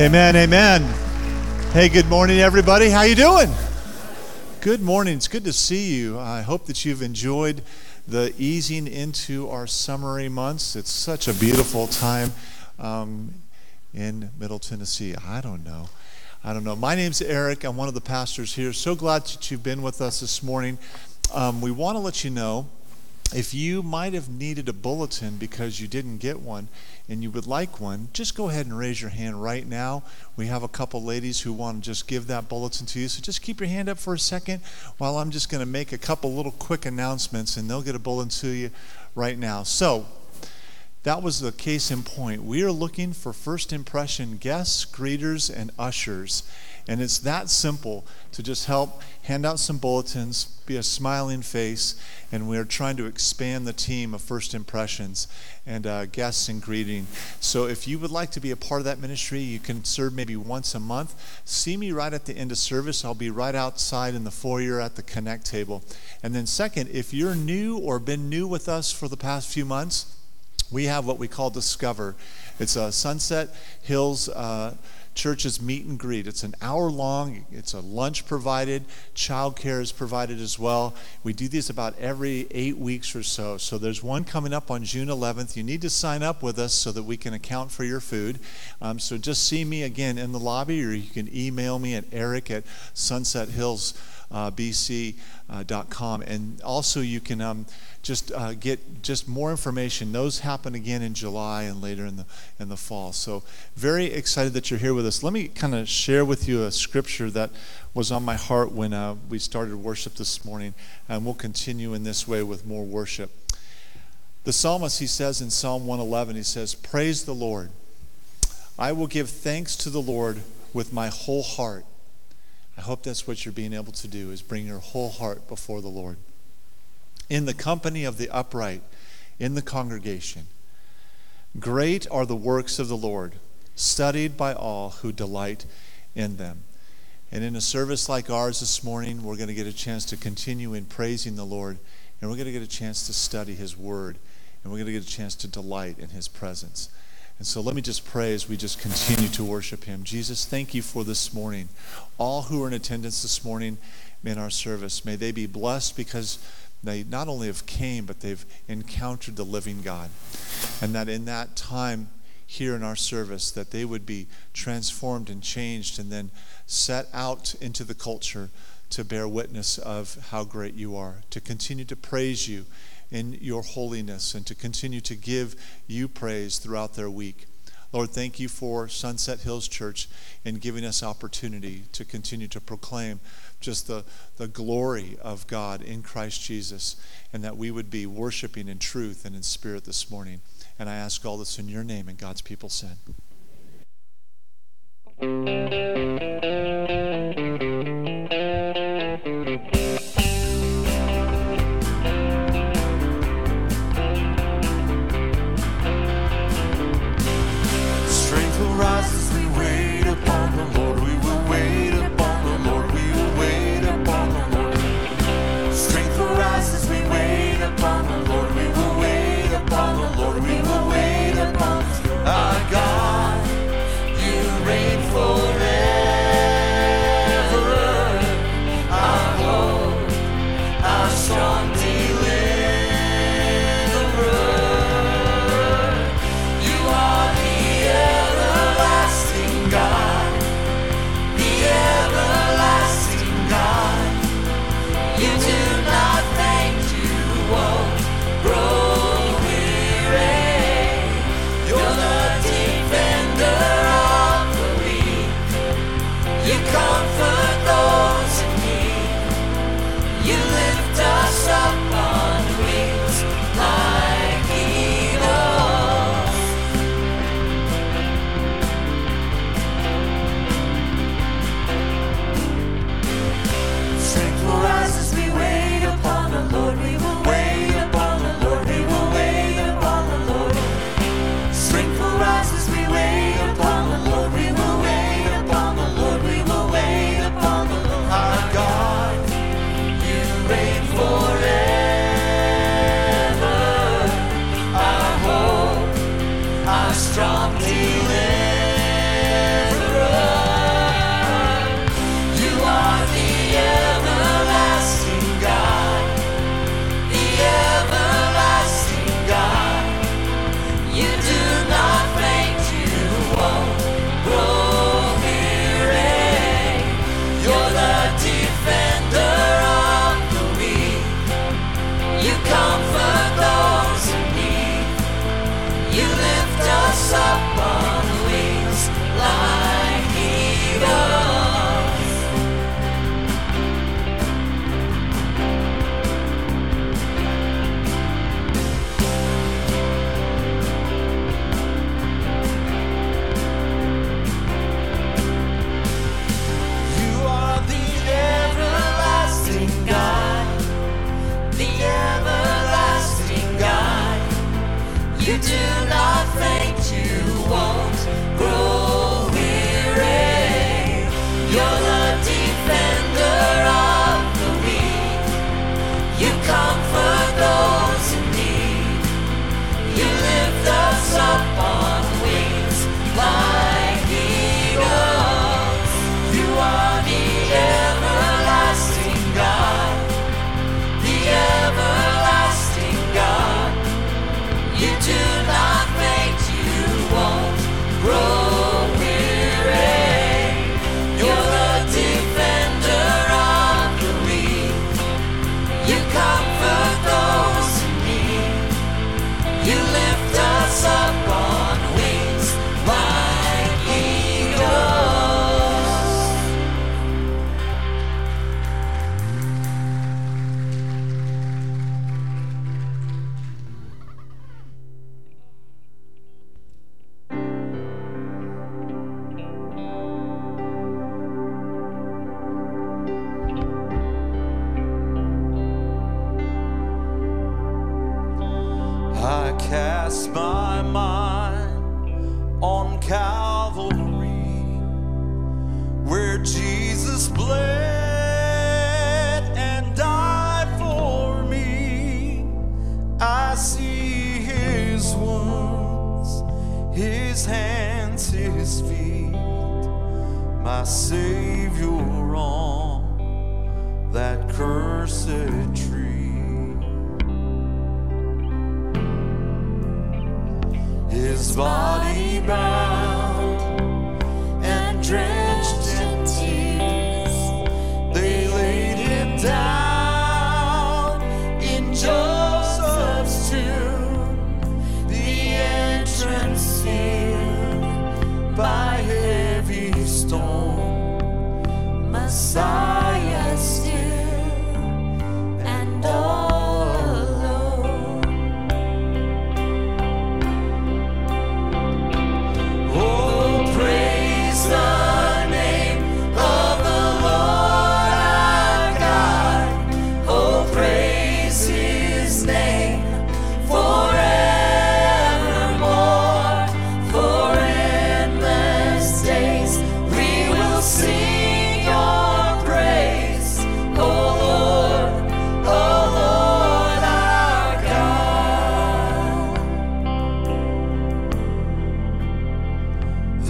Amen, amen. Hey, good morning, everybody. How you doing? Good morning. It's good to see you. I hope that you've enjoyed the easing into our summery months. It's such a beautiful time um, in Middle Tennessee. I don't know. I don't know. My name's Eric. I'm one of the pastors here. So glad that you've been with us this morning. Um, we want to let you know if you might have needed a bulletin because you didn't get one and you would like one, just go ahead and raise your hand right now. We have a couple ladies who want to just give that bulletin to you. So just keep your hand up for a second while I'm just going to make a couple little quick announcements and they'll get a bulletin to you right now. So, that was the case in point. We are looking for first impression guests, greeters, and ushers. And it's that simple to just help hand out some bulletins, be a smiling face, and we're trying to expand the team of first impressions and uh, guests and greeting. So if you would like to be a part of that ministry, you can serve maybe once a month. See me right at the end of service. I'll be right outside in the foyer at the Connect table. And then, second, if you're new or been new with us for the past few months, we have what we call Discover. It's a Sunset Hills uh, Church's meet and greet. It's an hour long. It's a lunch provided. Childcare is provided as well. We do these about every eight weeks or so. So there's one coming up on June 11th. You need to sign up with us so that we can account for your food. Um, so just see me again in the lobby, or you can email me at eric at Sunset Hills uh, bc.com. And also, you can um, just uh, get just more information. Those happen again in July and later in the in the fall. So very excited that you're here with us. Let me kind of share with you a scripture that was on my heart when uh, we started worship this morning, and we'll continue in this way with more worship. The psalmist, he says in Psalm 111, he says, Praise the Lord. I will give thanks to the Lord with my whole heart. I hope that's what you're being able to do is bring your whole heart before the Lord. In the company of the upright, in the congregation. Great are the works of the Lord, studied by all who delight in them. And in a service like ours this morning, we're going to get a chance to continue in praising the Lord, and we're going to get a chance to study His Word, and we're going to get a chance to delight in His presence. And so let me just pray as we just continue to worship Him. Jesus, thank you for this morning. All who are in attendance this morning in our service, may they be blessed because they not only have came, but they've encountered the living God. And that in that time here in our service, that they would be transformed and changed and then set out into the culture to bear witness of how great you are, to continue to praise you in your holiness and to continue to give you praise throughout their week. Lord, thank you for Sunset Hills Church and giving us opportunity to continue to proclaim just the, the glory of God in Christ Jesus and that we would be worshiping in truth and in spirit this morning. And I ask all this in your name, and God's people said.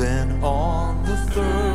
Then on the third,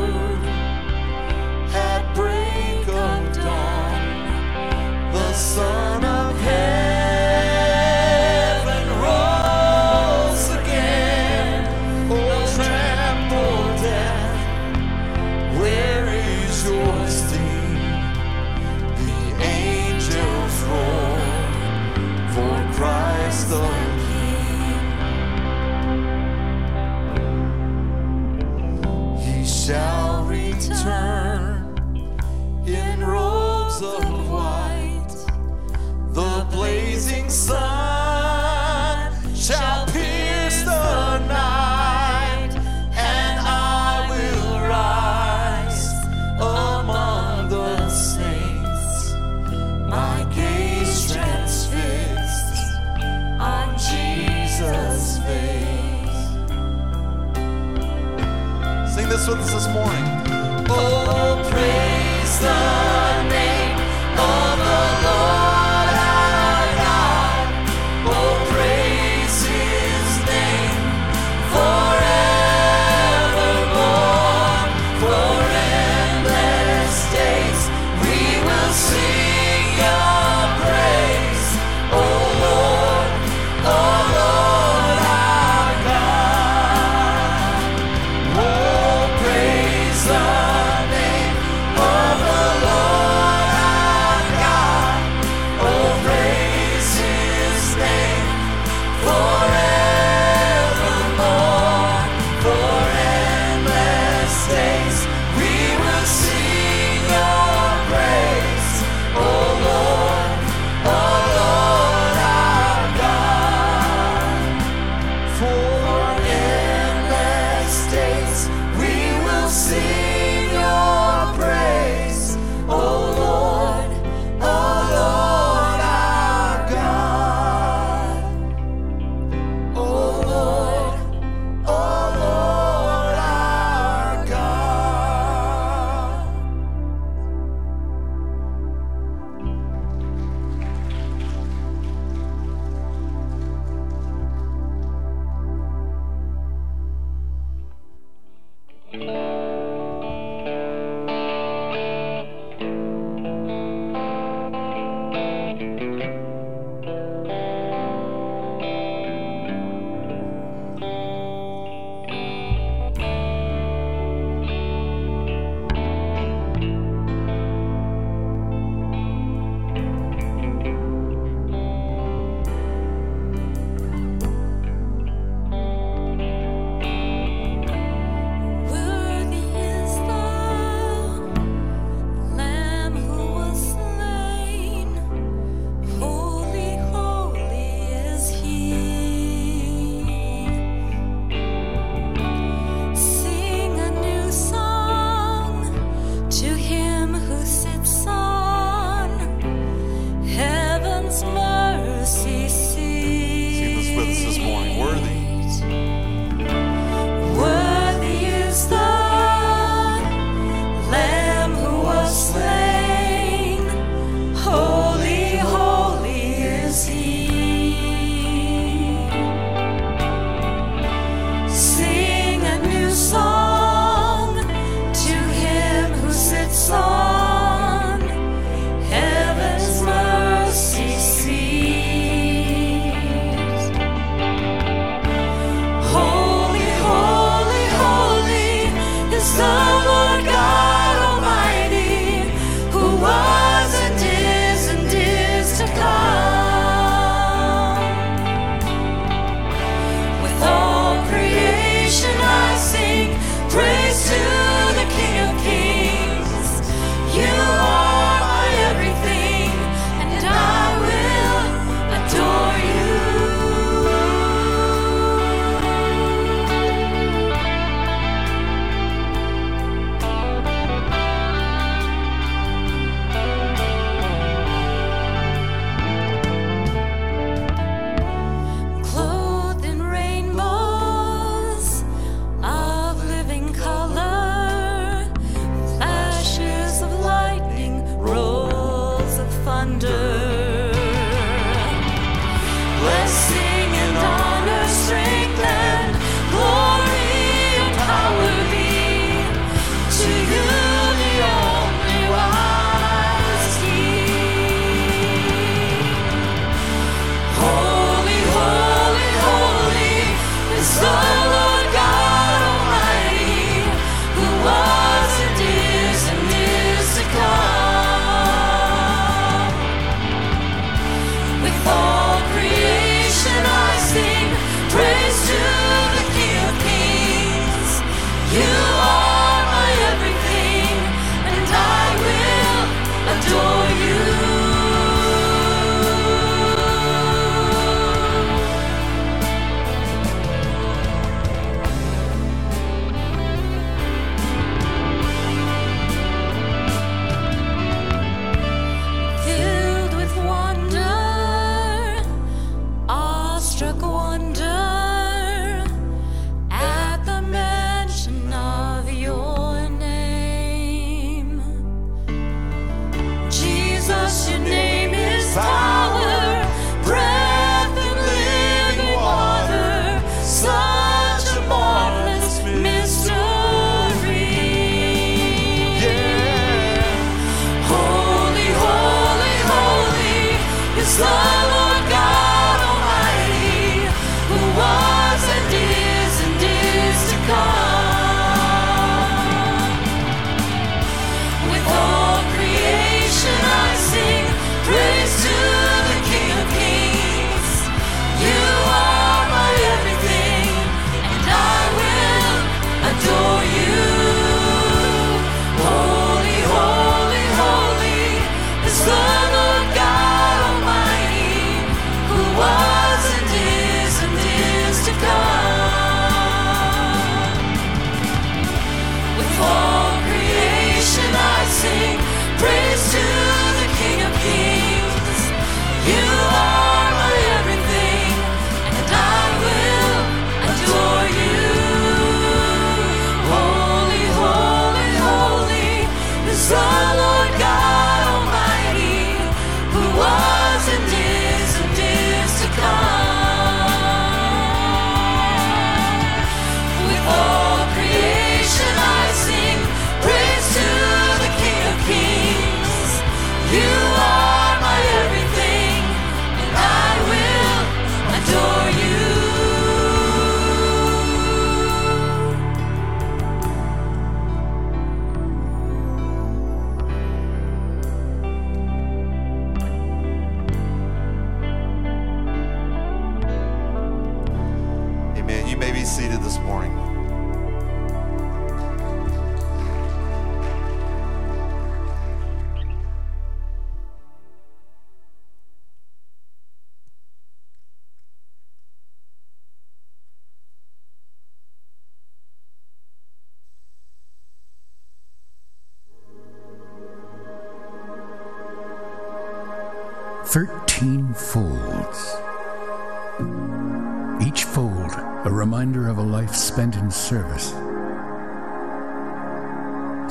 reminder of a life spent in service.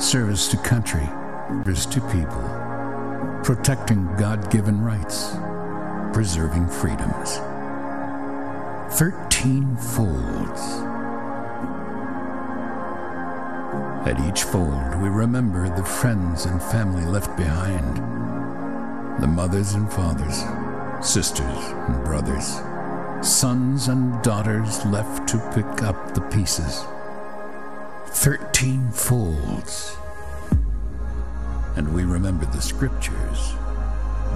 Service to country, service to people, protecting God given rights, preserving freedoms. Thirteen folds. At each fold, we remember the friends and family left behind the mothers and fathers, sisters and brothers, sons and daughters left to pick up the pieces. Thirteen folds. And we remember the scriptures.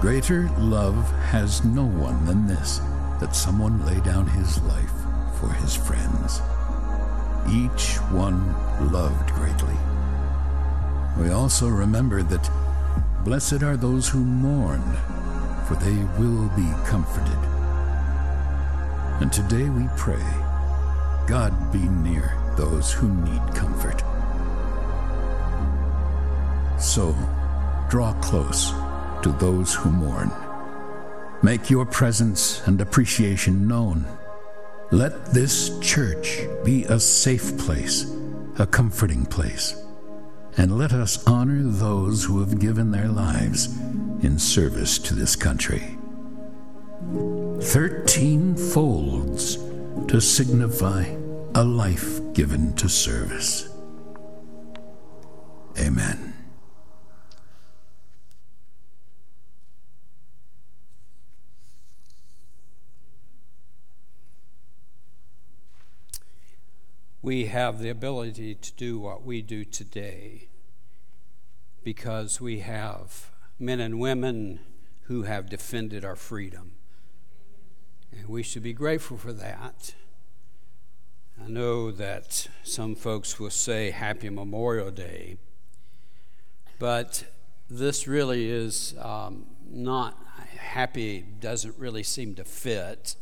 Greater love has no one than this, that someone lay down his life for his friends. Each one loved greatly. We also remember that Blessed are those who mourn, for they will be comforted. And today we pray, God be near those who need comfort. So, draw close to those who mourn. Make your presence and appreciation known. Let this church be a safe place, a comforting place and let us honor those who have given their lives in service to this country. Thirteen folds to signify a life given to service. Amen. we have the ability to do what we do today because we have men and women who have defended our freedom. And we should be grateful for that. I know that some folks will say Happy Memorial Day, but this really is um, not happy, doesn't really seem to fit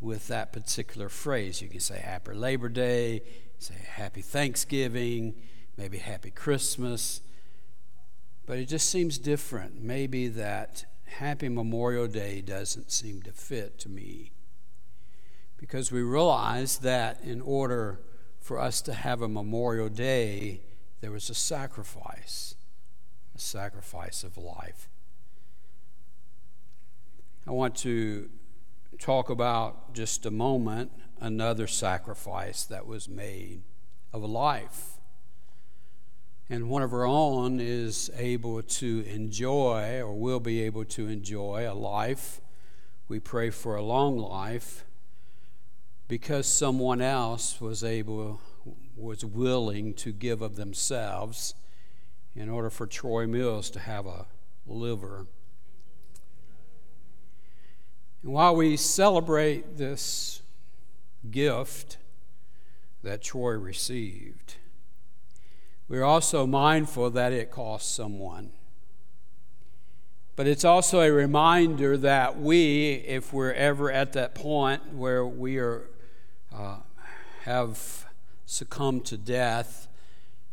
with that particular phrase. You can say Happy Labor Day, say Happy Thanksgiving, maybe Happy Christmas, but it just seems different. Maybe that Happy Memorial Day doesn't seem to fit to me because we realize that in order for us to have a Memorial Day, there was a sacrifice, a sacrifice of life. I want to talk about just a moment another sacrifice that was made of life. And one of our own is able to enjoy or will be able to enjoy a life. We pray for a long life because someone else was able, was willing to give of themselves in order for Troy Mills to have a liver. And while we celebrate this gift that Troy received, we're also mindful that it costs someone. But it's also a reminder that we, if we're ever at that point where we are, uh, have succumbed to death,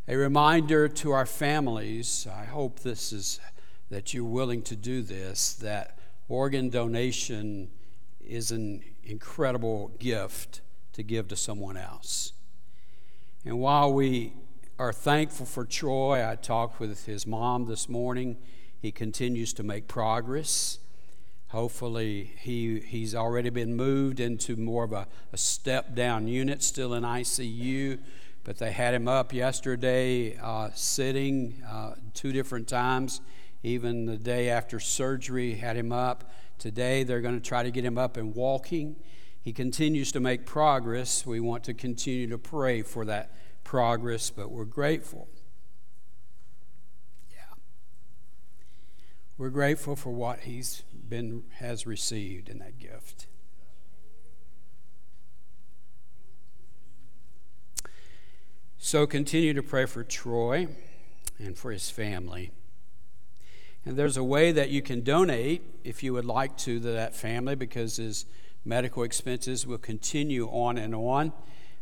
a reminder to our families. I hope this is that you're willing to do this, that Organ donation is an incredible gift to give to someone else. And while we are thankful for Troy, I talked with his mom this morning. He continues to make progress. Hopefully, he, he's already been moved into more of a, a step down unit, still in ICU. But they had him up yesterday, uh, sitting uh, two different times even the day after surgery, had him up. Today, they're going to try to get him up and walking. He continues to make progress. We want to continue to pray for that progress, but we're grateful. Yeah. We're grateful for what he's been has received in that gift. So continue to pray for Troy and for his family. And there's a way that you can donate if you would like to to that family because his medical expenses will continue on and on.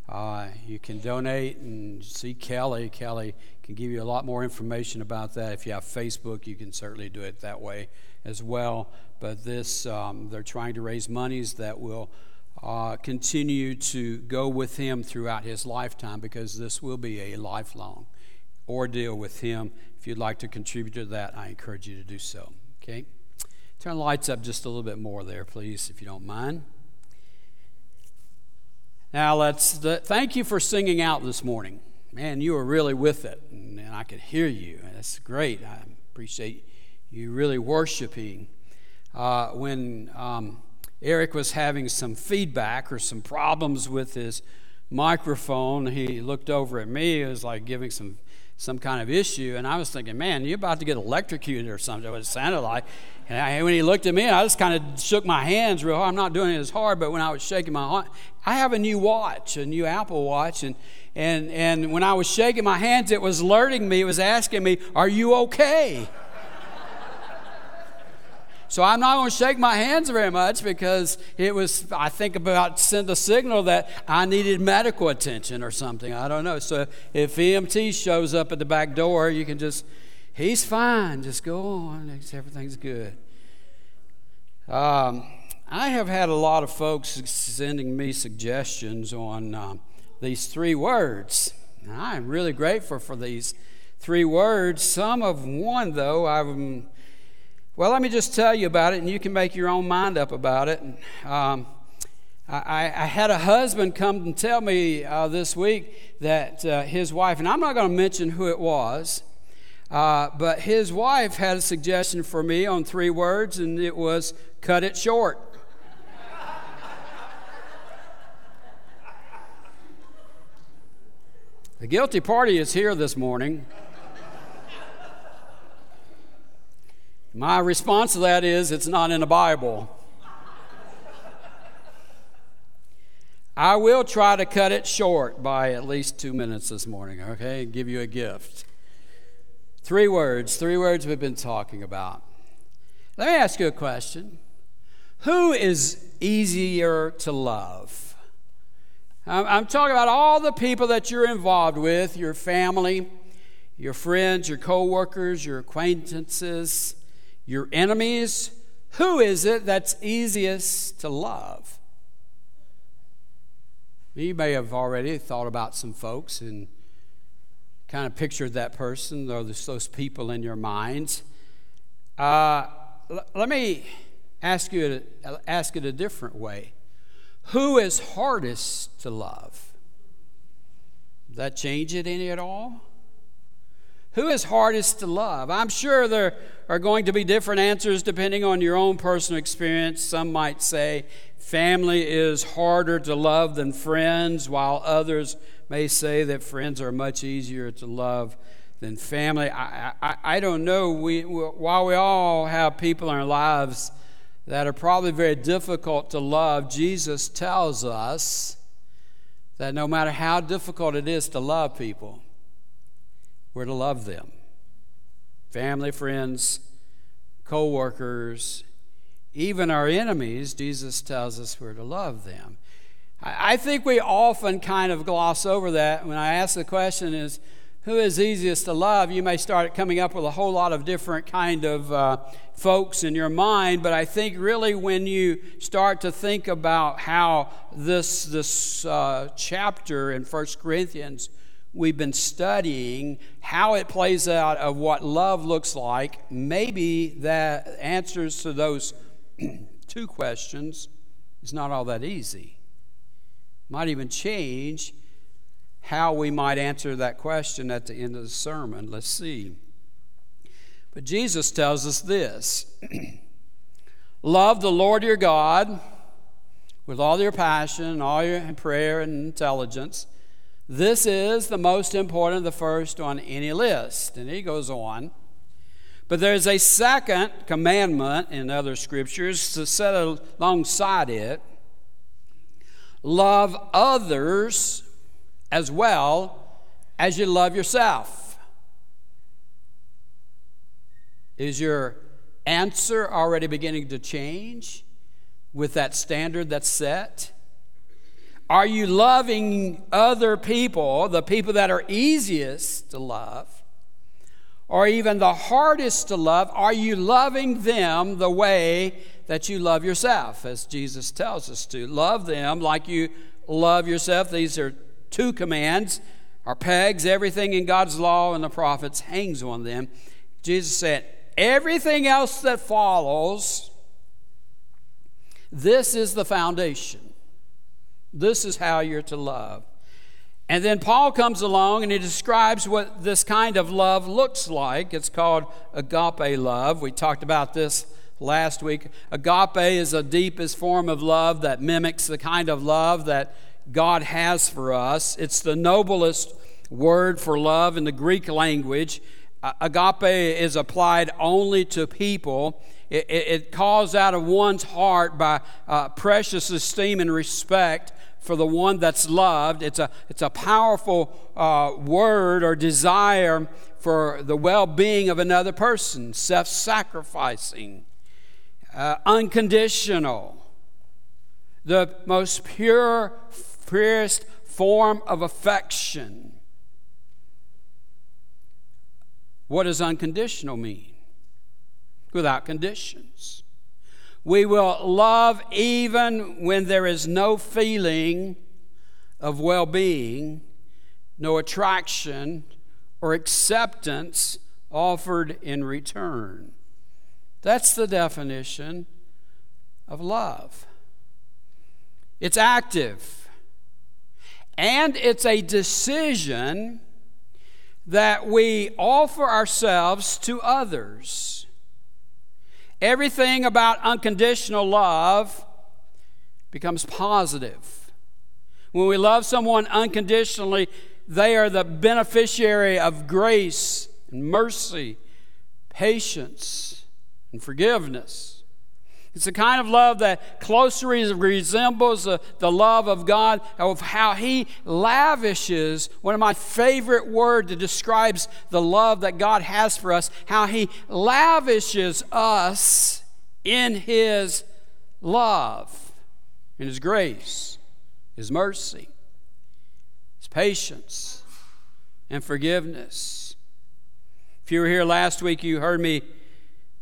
Uh, you can donate and see Kelly. Kelly can give you a lot more information about that. If you have Facebook, you can certainly do it that way as well. But this, um, they're trying to raise monies that will uh, continue to go with him throughout his lifetime because this will be a lifelong ordeal with him. If you'd like to contribute to that, I encourage you to do so. Okay? Turn the lights up just a little bit more there, please, if you don't mind. Now, let's thank you for singing out this morning. Man, you were really with it, and, and I could hear you. That's great. I appreciate you really worshiping. Uh, when um, Eric was having some feedback or some problems with his microphone, he looked over at me. It was like giving some some kind of issue. And I was thinking, man, you're about to get electrocuted or something, what it sounded like. And I, when he looked at me, I just kind of shook my hands real hard. I'm not doing it as hard, but when I was shaking my hand, I have a new watch, a new Apple Watch. And, and, and when I was shaking my hands, it was alerting me, it was asking me, Are you okay? So I'm not going to shake my hands very much because it was, I think, about send a signal that I needed medical attention or something. I don't know. So if EMT shows up at the back door, you can just, he's fine. Just go on. Everything's good. Um, I have had a lot of folks sending me suggestions on um, these three words. And I'm really grateful for these three words. Some of one, though, I'm Well, let me just tell you about it, and you can make your own mind up about it. Um, I, I, had a husband come and tell me uh, this week that uh, his wife, and I'm not going to mention who it was, uh, but his wife had a suggestion for me on three words, and it was cut it short. the guilty party is here this morning. My response to that is it's not in the Bible. I will try to cut it short by at least two minutes this morning, okay? Give you a gift. Three words, three words we've been talking about. Let me ask you a question Who is easier to love? I'm talking about all the people that you're involved with your family, your friends, your coworkers, your acquaintances, your enemies, who is it that's easiest to love? You may have already thought about some folks and kind of pictured that person or those people in your minds. Uh, l- let me ask you to, ask it a different way. Who is hardest to love? Does that change it any at all? Who is hardest to love? I'm sure there are going to be different answers depending on your own personal experience. Some might say family is harder to love than friends, while others may say that friends are much easier to love than family. I, I, I don't know. We, while we all have people in our lives that are probably very difficult to love, Jesus tells us that no matter how difficult it is to love people, we're to love them. Family, friends, co workers, even our enemies, Jesus tells us we're to love them. I think we often kind of gloss over that. When I ask the question is, who is easiest to love? You may start coming up with a whole lot of different kind of uh, folks in your mind, but I think really when you start to think about how this this uh, chapter in First Corinthians we've been studying how it plays out of what love looks like, maybe that answers to those two questions is not all that easy. Might even change how we might answer that question at the end of the sermon. Let's see. But Jesus tells us this Love the Lord your God with all your passion, all your prayer and intelligence this is the most important, the first on any list. And he goes on. But there's a second commandment in other scriptures to set alongside it love others as well as you love yourself. Is your answer already beginning to change with that standard that's set? Are you loving other people, the people that are easiest to love, or even the hardest to love? Are you loving them the way that you love yourself, as Jesus tells us to? Love them like you love yourself. These are two commands, are pegs. Everything in God's law and the prophets hangs on them. Jesus said, Everything else that follows, this is the foundation. This is how you're to love. And then Paul comes along and he describes what this kind of love looks like. It's called agape love. We talked about this last week. Agape is the deepest form of love that mimics the kind of love that God has for us. It's the noblest word for love in the Greek language. Agape is applied only to people it, it, it calls out of one's heart by uh, precious esteem and respect for the one that's loved. It's a, it's a powerful uh, word or desire for the well being of another person, self sacrificing, uh, unconditional, the most pure, purest form of affection. What does unconditional mean? without conditions. We will love even when there is no feeling of well being, no attraction or acceptance offered in return. That's the definition of love. It's active, and it's a decision that we offer ourselves to others. Everything about unconditional love becomes positive. When we love someone unconditionally, they are the beneficiary of grace and mercy, patience, and forgiveness. It's the kind of love that closely resembles the, the love of God, of how He lavishes. One of my favorite words that describes the love that God has for us, how He lavishes us in His love, in His grace, His mercy, His patience, and forgiveness. If you were here last week, you heard me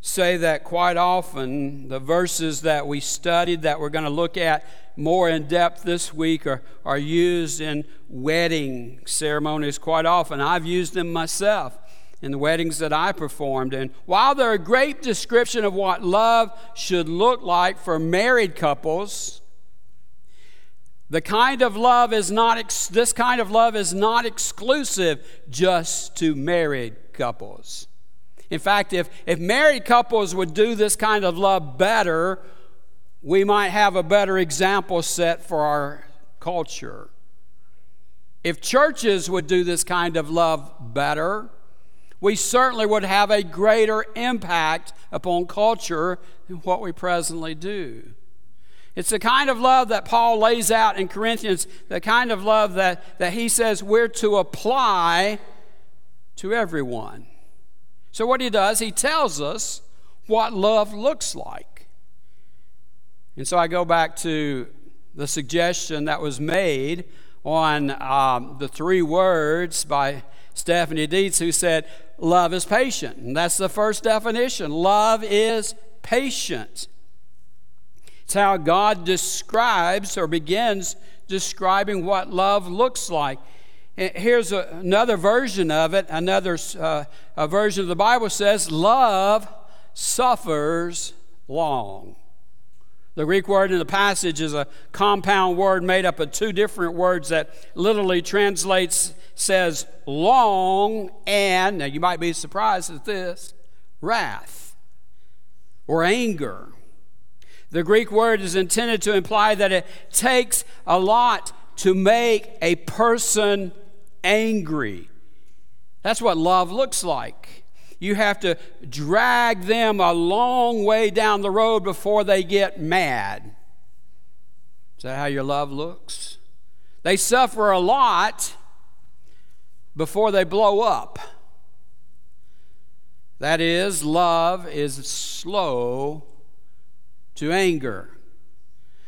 say that quite often the verses that we studied that we're going to look at more in depth this week are, are used in wedding ceremonies quite often. I've used them myself in the weddings that I performed. And while they're a great description of what love should look like for married couples, the kind of love is not ex- this kind of love is not exclusive just to married couples. In fact, if, if married couples would do this kind of love better, we might have a better example set for our culture. If churches would do this kind of love better, we certainly would have a greater impact upon culture than what we presently do. It's the kind of love that Paul lays out in Corinthians, the kind of love that, that he says we're to apply to everyone. So, what he does, he tells us what love looks like. And so I go back to the suggestion that was made on um, the three words by Stephanie Dietz, who said, Love is patient. And that's the first definition. Love is patient. It's how God describes or begins describing what love looks like. Here's a, another version of it. Another uh, version of the Bible says, Love suffers long. The Greek word in the passage is a compound word made up of two different words that literally translates, says long and, now you might be surprised at this, wrath or anger. The Greek word is intended to imply that it takes a lot to make a person angry. That's what love looks like. You have to drag them a long way down the road before they get mad. Is that how your love looks? They suffer a lot before they blow up. That is, love is slow to anger.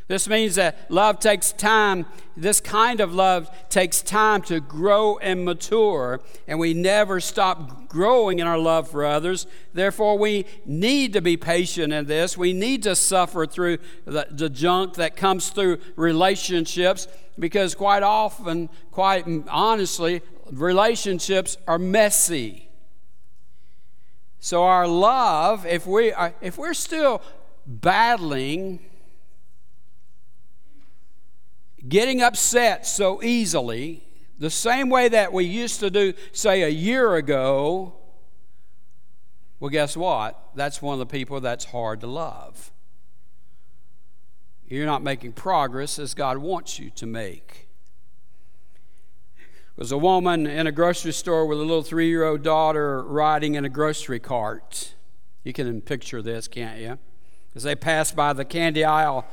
This means that love takes time. This kind of love takes time to grow and mature, and we never stop growing in our love for others. Therefore, we need to be patient in this. We need to suffer through the, the junk that comes through relationships because, quite often, quite honestly, relationships are messy. So, our love, if, we are, if we're still battling, getting upset so easily, the same way that we used to do, say, a year ago, well, guess what? That's one of the people that's hard to love. You're not making progress as God wants you to make. There was a woman in a grocery store with a little three year old daughter riding in a grocery cart. You can picture this, can't you? As they passed by the candy aisle,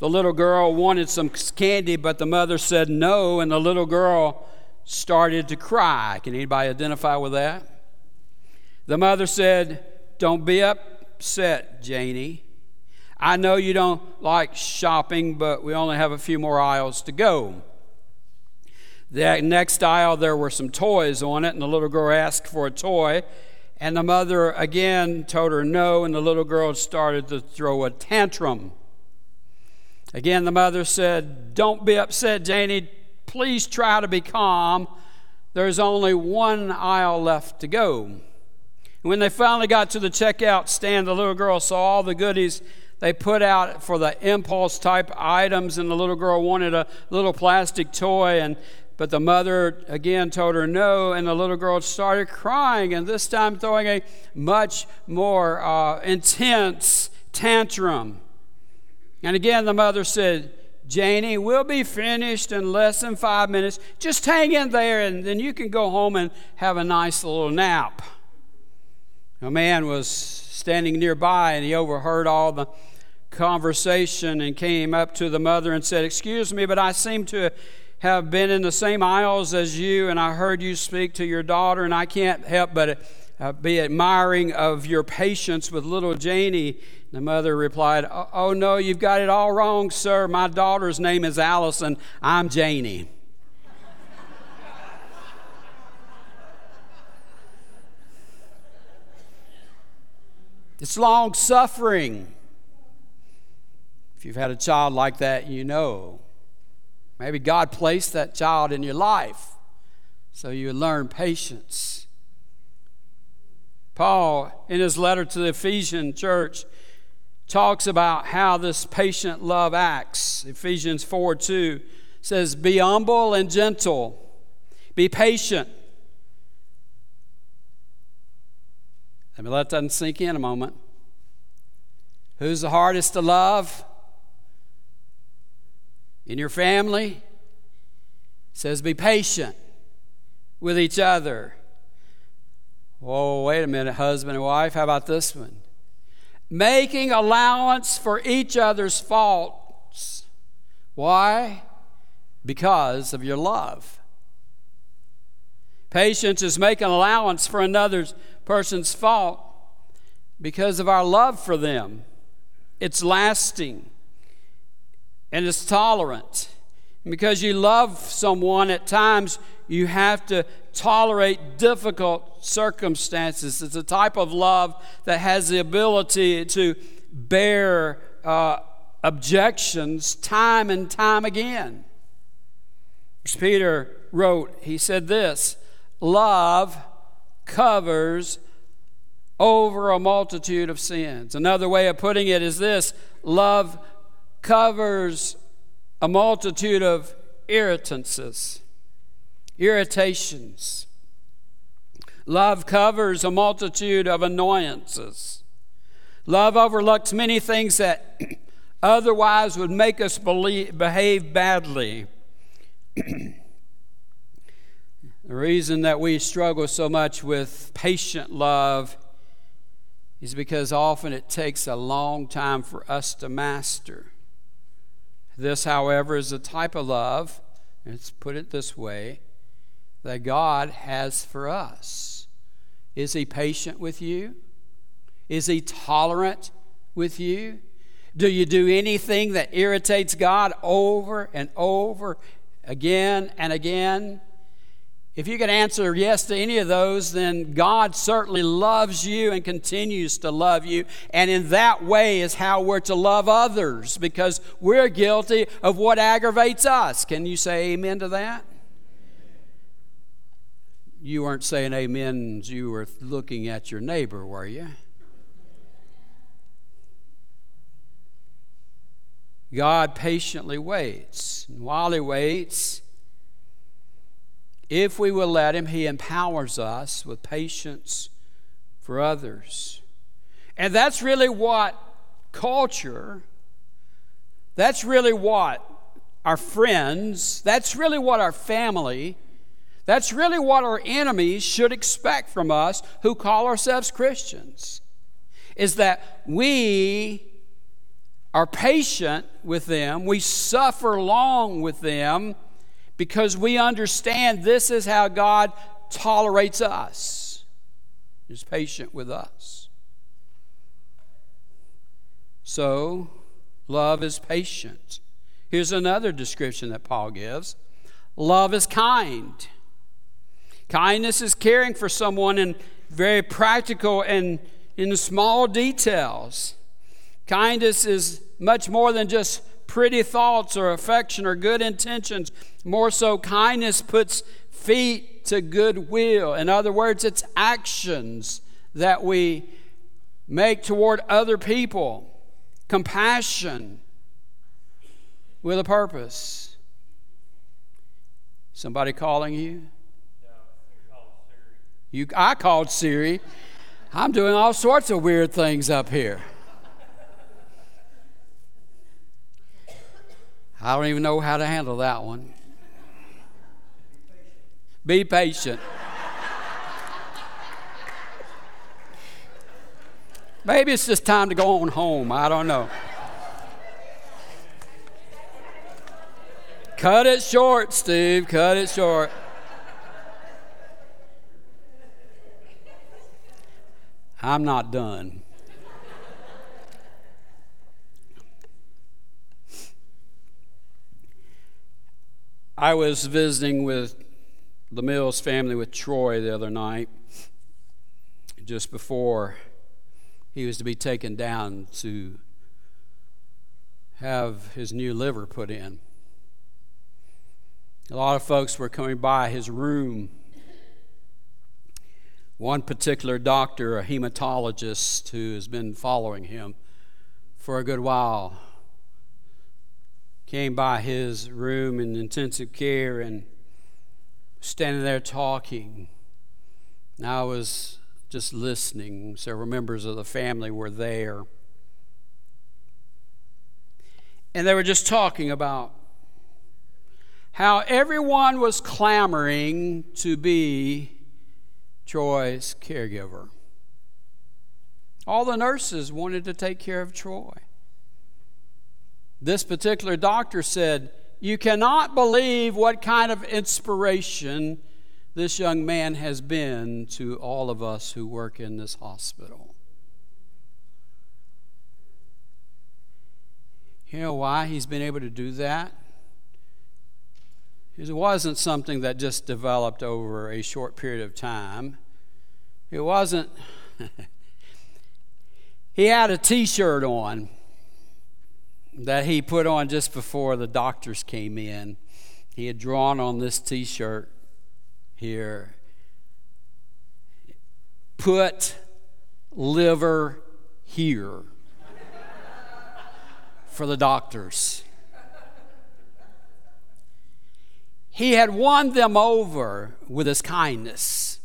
the little girl wanted some candy, but the mother said no, and the little girl started to cry. Can anybody identify with that? The mother said, Don't be upset, Janie. I know you don't like shopping, but we only have a few more aisles to go. The next aisle, there were some toys on it, and the little girl asked for a toy. And the mother again told her no, and the little girl started to throw a tantrum. Again, the mother said, Don't be upset, Janie. Please try to be calm. There's only one aisle left to go. When they finally got to the checkout stand, the little girl saw all the goodies they put out for the impulse type items, and the little girl wanted a little plastic toy. And but the mother again told her no, and the little girl started crying, and this time throwing a much more uh, intense tantrum. And again, the mother said, Janie, we'll be finished in less than five minutes. Just hang in there, and then you can go home and have a nice little nap. A man was standing nearby, and he overheard all the conversation and came up to the mother and said, Excuse me, but I seem to have been in the same aisles as you, and I heard you speak to your daughter, and I can't help but uh, be admiring of your patience with little Janie. The mother replied, oh, oh, no, you've got it all wrong, sir. My daughter's name is Allison. I'm Janie. it's long suffering. If you've had a child like that, you know. Maybe God placed that child in your life so you learn patience. Paul, in his letter to the Ephesian church, talks about how this patient love acts. Ephesians 4 2 says, Be humble and gentle, be patient. Let me let that sink in a moment. Who's the hardest to love? in your family. It says be patient with each other. Oh, wait a minute, husband and wife. How about this one? Making allowance for each other's faults. Why? Because of your love. Patience is making allowance for another person's fault because of our love for them. It's lasting and it's tolerant. Because you love someone, at times you have to tolerate difficult circumstances. It's a type of love that has the ability to bear uh, objections time and time again. As Peter wrote, he said this Love covers over a multitude of sins. Another way of putting it is this love covers a multitude of irritances, irritations. Love covers a multitude of annoyances. Love overlooks many things that otherwise would make us believe, behave badly. the reason that we struggle so much with patient love is because often it takes a long time for us to master. This, however, is a type of love, let's put it this way, that God has for us. Is He patient with you? Is He tolerant with you? Do you do anything that irritates God over and over again and again? If you can answer yes to any of those, then God certainly loves you and continues to love you. And in that way is how we're to love others because we're guilty of what aggravates us. Can you say amen to that? You weren't saying amen, you were looking at your neighbor, were you? God patiently waits. And while He waits, if we will let Him, He empowers us with patience for others. And that's really what culture, that's really what our friends, that's really what our family, that's really what our enemies should expect from us who call ourselves Christians. Is that we are patient with them, we suffer long with them because we understand this is how God tolerates us. Is patient with us. So, love is patient. Here's another description that Paul gives love is kind. Kindness is caring for someone in very practical and in small details. Kindness is much more than just pretty thoughts or affection or good intentions. More so, kindness puts feet to goodwill. In other words, it's actions that we make toward other people. Compassion with a purpose. Somebody calling you? You, I called Siri. I'm doing all sorts of weird things up here. I don't even know how to handle that one. Be patient. Maybe it's just time to go on home. I don't know. Cut it short, Steve. Cut it short. I'm not done. I was visiting with the Mills family with Troy the other night, just before he was to be taken down to have his new liver put in. A lot of folks were coming by his room one particular doctor, a hematologist who has been following him for a good while, came by his room in intensive care and standing there talking. And I was just listening. Several members of the family were there. And they were just talking about how everyone was clamoring to be Troy's caregiver. All the nurses wanted to take care of Troy. This particular doctor said, You cannot believe what kind of inspiration this young man has been to all of us who work in this hospital. You know why he's been able to do that? It wasn't something that just developed over a short period of time. It wasn't. he had a t shirt on that he put on just before the doctors came in. He had drawn on this t shirt here put liver here for the doctors. He had won them over with his kindness.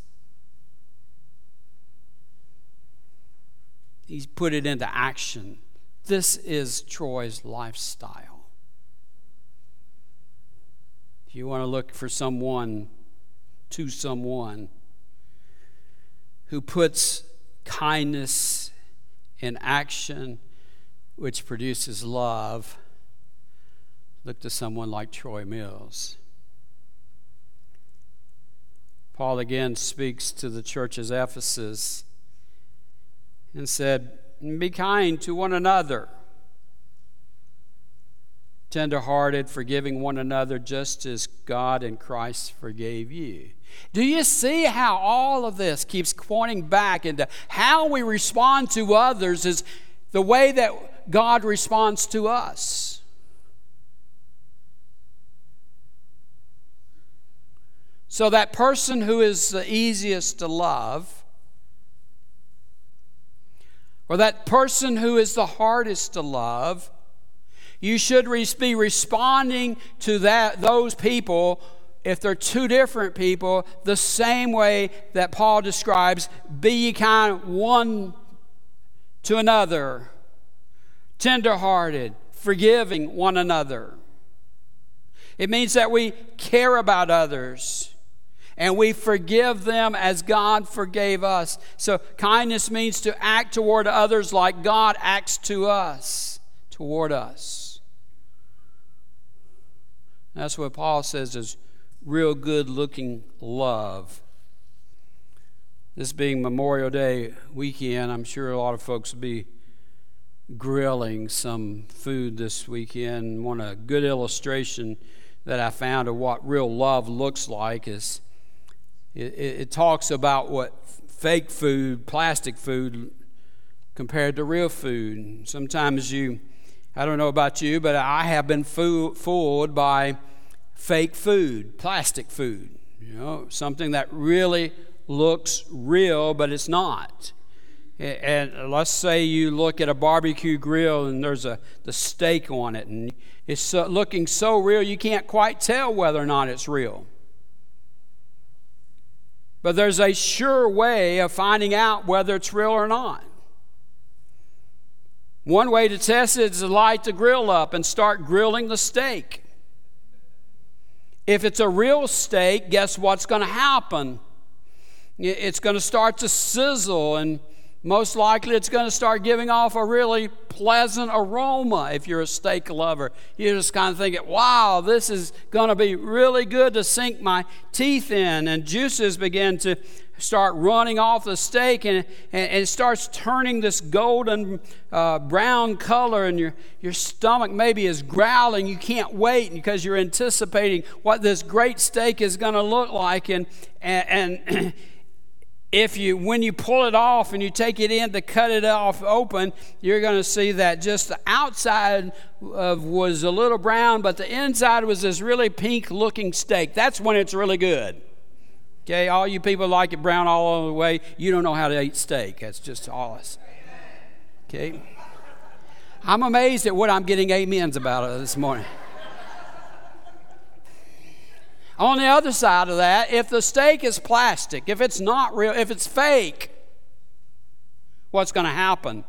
He's put it into action. This is Troy's lifestyle. If you want to look for someone, to someone who puts kindness in action, which produces love, look to someone like Troy Mills. Paul again speaks to the churches Ephesus and said, Be kind to one another, tenderhearted, forgiving one another, just as God and Christ forgave you. Do you see how all of this keeps pointing back into how we respond to others is the way that God responds to us? So, that person who is the easiest to love, or that person who is the hardest to love, you should be responding to that, those people, if they're two different people, the same way that Paul describes be ye kind one to another, tenderhearted, forgiving one another. It means that we care about others and we forgive them as God forgave us. So, kindness means to act toward others like God acts to us, toward us. That's what Paul says is real good looking love. This being Memorial Day weekend, I'm sure a lot of folks will be grilling some food this weekend. One a good illustration that I found of what real love looks like is it, it, talks about what fake food, plastic food, compared to real food. Sometimes you, I don't know about you, but I have been fooled by fake food, plastic food. You know, something that really looks real, but it's not. And let's say you look at a barbecue grill and there's a the steak on it, and it's looking so real you can't quite tell whether or not it's real. But there's a sure way of finding out whether it's real or not. One way to test it is to light the grill up and start grilling the steak. If it's a real steak, guess what's going to happen? It's going to start to sizzle, and most likely it's going to start giving off a really pleasant aroma if you're a steak lover. You're just kind of thinking, wow, this is going to be really good to sink my teeth in. And juices begin to start running off the steak and, and, it starts turning this golden uh, brown color and your, your stomach maybe is growling you can't wait because you're anticipating what this great steak is going to look like and, and, and if you when you pull it off and you take it in to cut it off open you're going to see that just the outside of was a little brown but the inside was this really pink looking steak that's when it's really good Okay, all you people like it brown all the way. You don't know how to eat steak. That's just all us. Okay. I'm amazed at what I'm getting amens about uh, this morning. On the other side of that, if the steak is plastic, if it's not real, if it's fake, what's going to happen?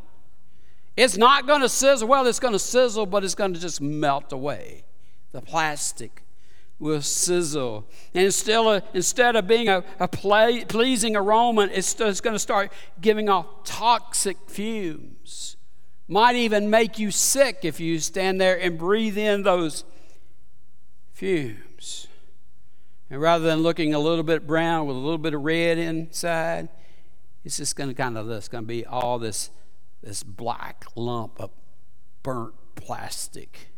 It's not going to sizzle. Well, it's going to sizzle, but it's going to just melt away. The plastic will sizzle. And of, instead of being a, a play, pleasing aroma, it's, it's going to start giving off toxic fumes. Might even make you sick if you stand there and breathe in those fumes. And rather than looking a little bit brown with a little bit of red inside, it's just going to kind of, it's going to be all this, this black lump of burnt plastic.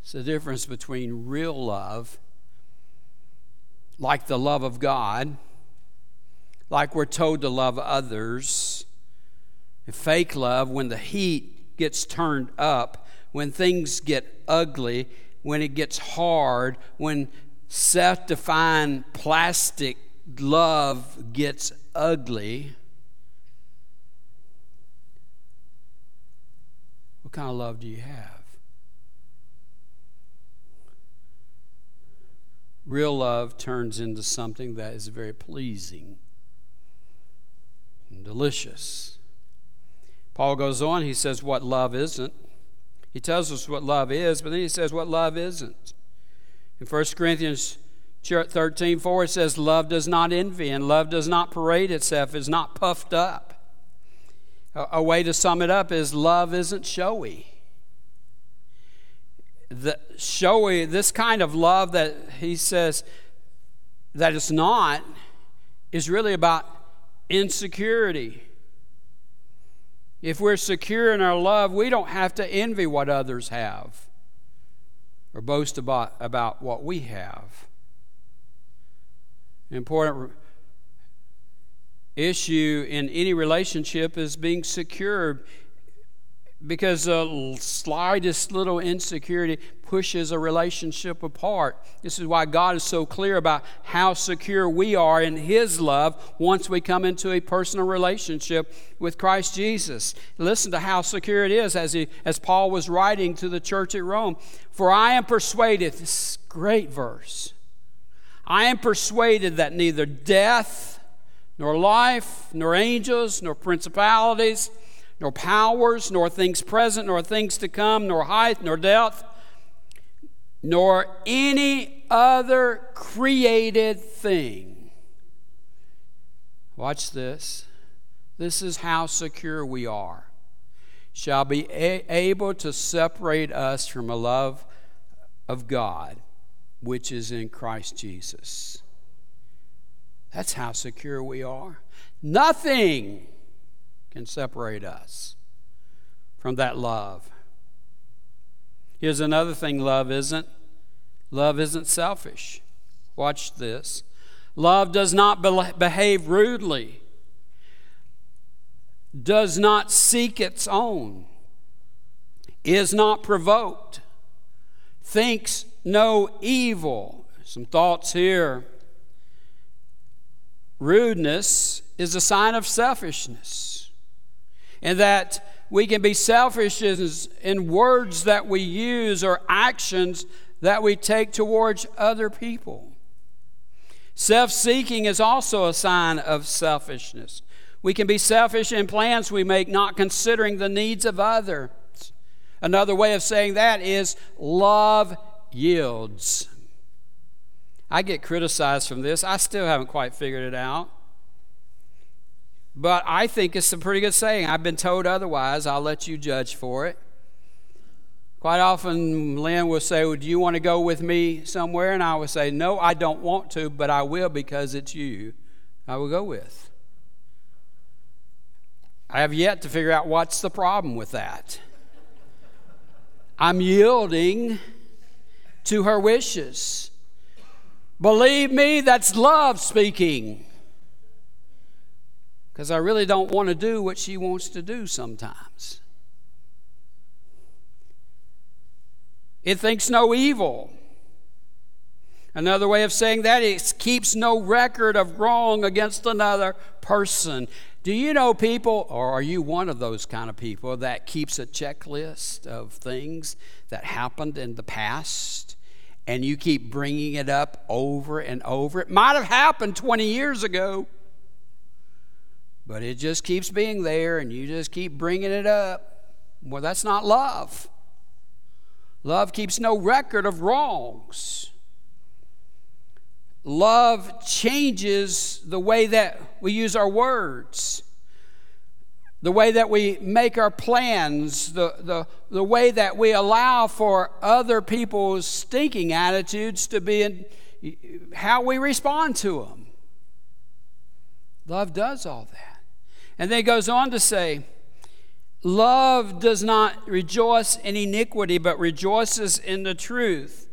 It's the difference between real love, like the love of God, like we're told to love others, and fake love when the heat gets turned up, when things get ugly, when it gets hard, when self defined plastic love gets ugly. What kind of love do you have? Real love turns into something that is very pleasing and delicious. Paul goes on, he says, What love isn't. He tells us what love is, but then he says what love isn't. In 1 Corinthians 13 4, it says, Love does not envy, and love does not parade itself, is not puffed up. A, a way to sum it up is love isn't showy the showy, this kind of love that he says that it's not, is really about insecurity. If we're secure in our love, we don't have to envy what others have or boast about, about what we have. An important issue in any relationship is being secure because the slightest little insecurity pushes a relationship apart. This is why God is so clear about how secure we are in His love once we come into a personal relationship with Christ Jesus. Listen to how secure it is as, he, as Paul was writing to the church at Rome. For I am persuaded, this great verse, I am persuaded that neither death, nor life, nor angels, nor principalities, nor powers, nor things present, nor things to come, nor height, nor depth, nor any other created thing. Watch this. This is how secure we are. Shall be a- able to separate us from a love of God, which is in Christ Jesus. That's how secure we are. Nothing can separate us from that love. Here's another thing love isn't love isn't selfish. Watch this. Love does not be- behave rudely, does not seek its own, is not provoked, thinks no evil. Some thoughts here. rudeness is a sign of selfishness, and that we can be selfish in words that we use or actions that we take towards other people. Self seeking is also a sign of selfishness. We can be selfish in plans we make, not considering the needs of others. Another way of saying that is love yields. I get criticized from this. I still haven't quite figured it out. But I think it's a pretty good saying. I've been told otherwise. I'll let you judge for it. Quite often, Lynn will say, well, Do you want to go with me somewhere? And I will say, No, I don't want to, but I will because it's you I will go with. I have yet to figure out what's the problem with that. I'm yielding to her wishes. Believe me, that's love speaking. Because I really don't want to do what she wants to do sometimes. It thinks no evil. Another way of saying that is keeps no record of wrong against another person. Do you know people, or are you one of those kind of people that keeps a checklist of things that happened in the past and you keep bringing it up over and over? It might have happened 20 years ago, but it just keeps being there and you just keep bringing it up. Well, that's not love. Love keeps no record of wrongs. Love changes the way that we use our words, the way that we make our plans, the, the, the way that we allow for other people's stinking attitudes to be in how we respond to them. Love does all that. And then he goes on to say, Love does not rejoice in iniquity, but rejoices in the truth.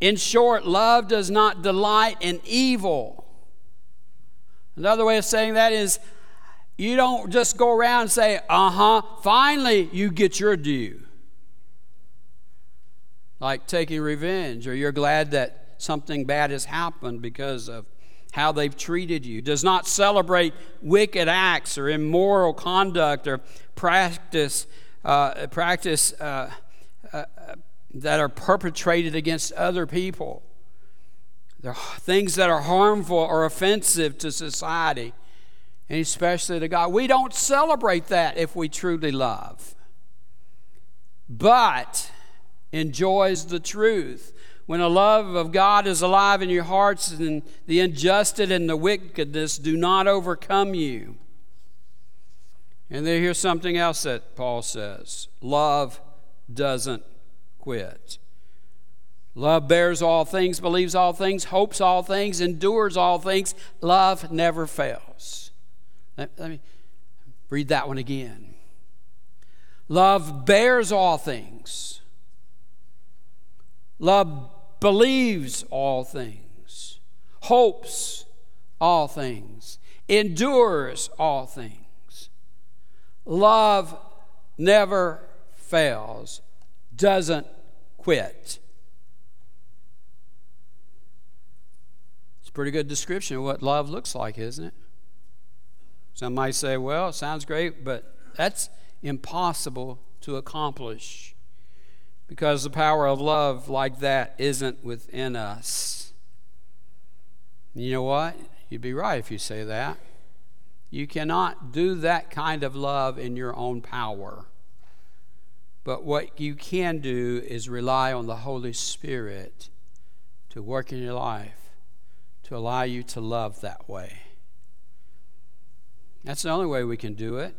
In short, love does not delight in evil. Another way of saying that is you don't just go around and say, uh huh, finally you get your due. Like taking revenge, or you're glad that something bad has happened because of how they've treated you. Does not celebrate wicked acts or immoral conduct or practice, uh, practice uh, uh, that are perpetrated against other people. They're things that are harmful or offensive to society, and especially to God. We don't celebrate that if we truly love, but enjoys the truth. When the love of God is alive in your hearts, and the injustice and the wickedness do not overcome you. And then here's something else that Paul says love doesn't quit. Love bears all things, believes all things, hopes all things, endures all things. Love never fails. Let, let me read that one again. Love bears all things. Love believes all things, hopes all things, endures all things. Love never fails doesn't quit. It's a pretty good description of what love looks like, isn't it? Some might say, well, it sounds great, but that's impossible to accomplish because the power of love like that isn't within us. You know what? You'd be right if you say that. You cannot do that kind of love in your own power. But what you can do is rely on the Holy Spirit to work in your life to allow you to love that way. That's the only way we can do it.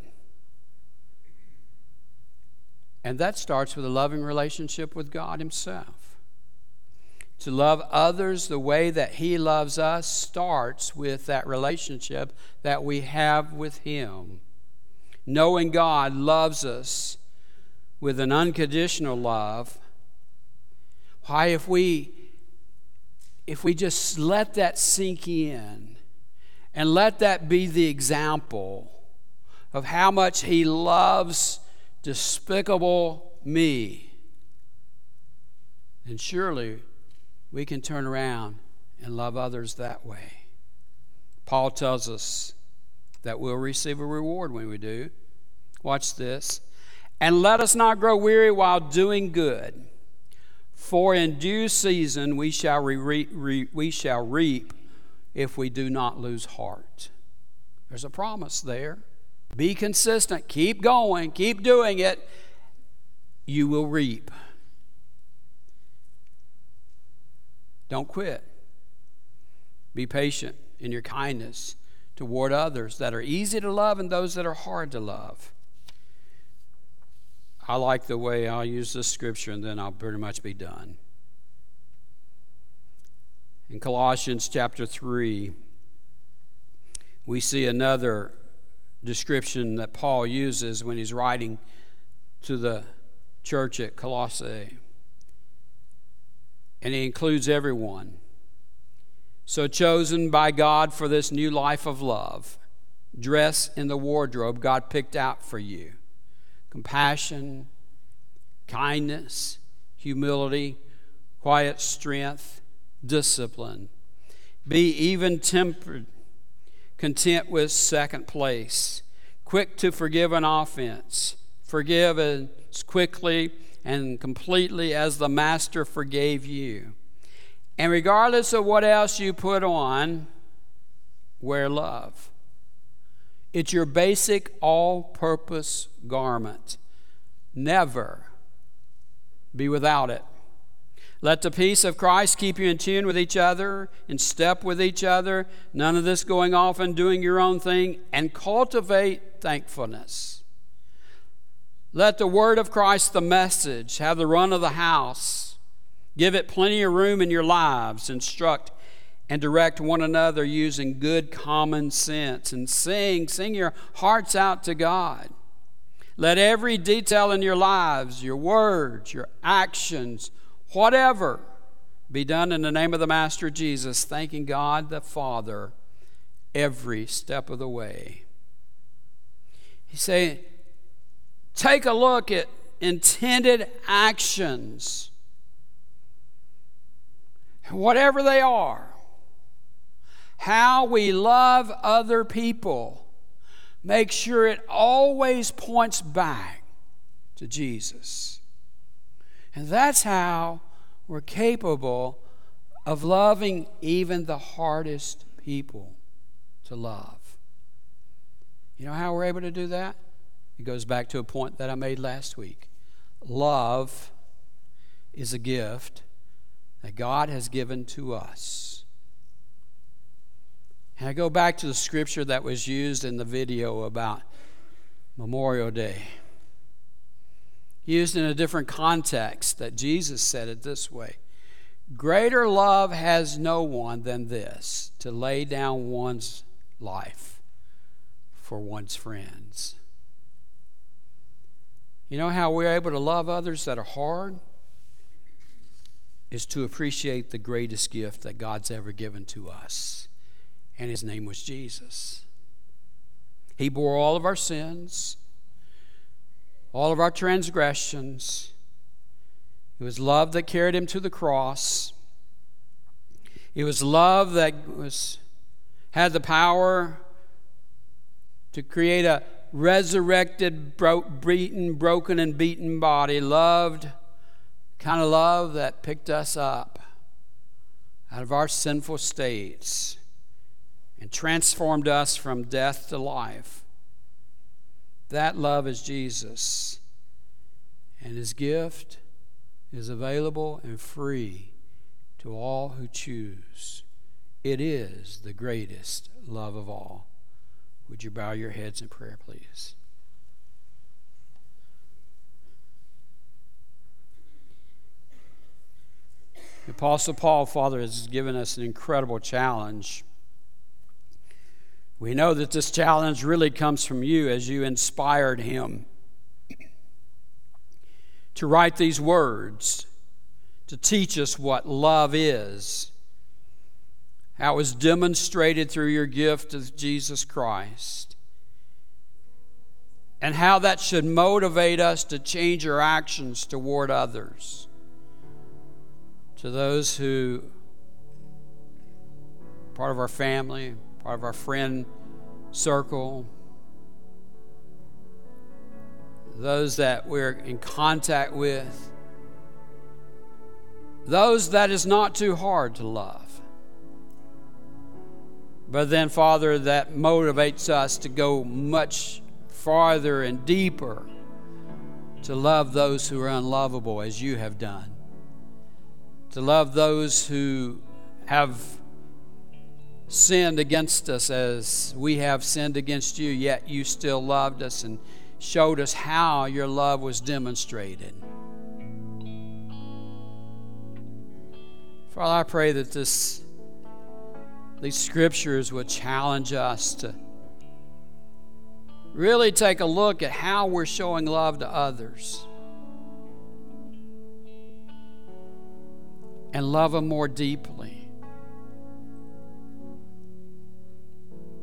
And that starts with a loving relationship with God Himself. To love others the way that He loves us starts with that relationship that we have with Him. Knowing God loves us with an unconditional love, why, if we if we just let that sink in and let that be the example of how much he loves despicable me, then surely we can turn around and love others that way. Paul tells us that we'll receive a reward when we do. Watch this. And let us not grow weary while doing good, for in due season we shall, re- re- we shall reap if we do not lose heart. There's a promise there. Be consistent, keep going, keep doing it. You will reap. Don't quit. Be patient in your kindness toward others that are easy to love and those that are hard to love. I like the way I'll use this scripture and then I'll pretty much be done. In Colossians chapter 3, we see another description that Paul uses when he's writing to the church at Colossae. And he includes everyone. So, chosen by God for this new life of love, dress in the wardrobe God picked out for you compassion, kindness, humility, quiet strength, discipline. Be even tempered, content with second place, quick to forgive an offense, forgive as quickly and completely as the Master forgave you. And regardless of what else you put on, wear love. It's your basic all purpose garment. Never be without it. Let the peace of Christ keep you in tune with each other, in step with each other, none of this going off and doing your own thing, and cultivate thankfulness. Let the word of Christ, the message, have the run of the house. Give it plenty of room in your lives. Instruct and direct one another using good common sense and sing, sing your hearts out to God. Let every detail in your lives, your words, your actions, whatever, be done in the name of the Master Jesus, thanking God the Father every step of the way. He's saying, take a look at intended actions, whatever they are, how we love other people. Make sure it always points back to Jesus. And that's how we're capable of loving even the hardest people to love. You know how we're able to do that? It goes back to a point that I made last week. Love is a gift that God has given to us. And I go back to the scripture that was used in the video about Memorial Day used in a different context that Jesus said it this way Greater love has no one than this to lay down one's life for one's friends. You know how we're able to love others that are hard? Is to appreciate the greatest gift that God's ever given to us. And his name was Jesus. He bore all of our sins all of our transgressions. It was love that carried him to the cross. It was love that was, had the power to create a resurrected, bro- beaten, broken, and beaten body. Loved, kind of love that picked us up out of our sinful states and transformed us from death to life. That love is Jesus. And his gift is available and free to all who choose. It is the greatest love of all. Would you bow your heads in prayer, please? The Apostle Paul, Father, has given us an incredible challenge we know that this challenge really comes from you as you inspired him to write these words, to teach us what love is, how it was demonstrated through your gift of Jesus Christ, and how that should motivate us to change our actions toward others, to those who part of our family, part of our friend circle, those that we're in contact with, those that is not too hard to love. But then, Father, that motivates us to go much farther and deeper to love those who are unlovable as you have done, to love those who have sinned against us as we have sinned against you, yet you still loved us and showed us how your love was demonstrated. Father, I pray that this, these scriptures would challenge us to really take a look at how we're showing love to others and love them more deeply,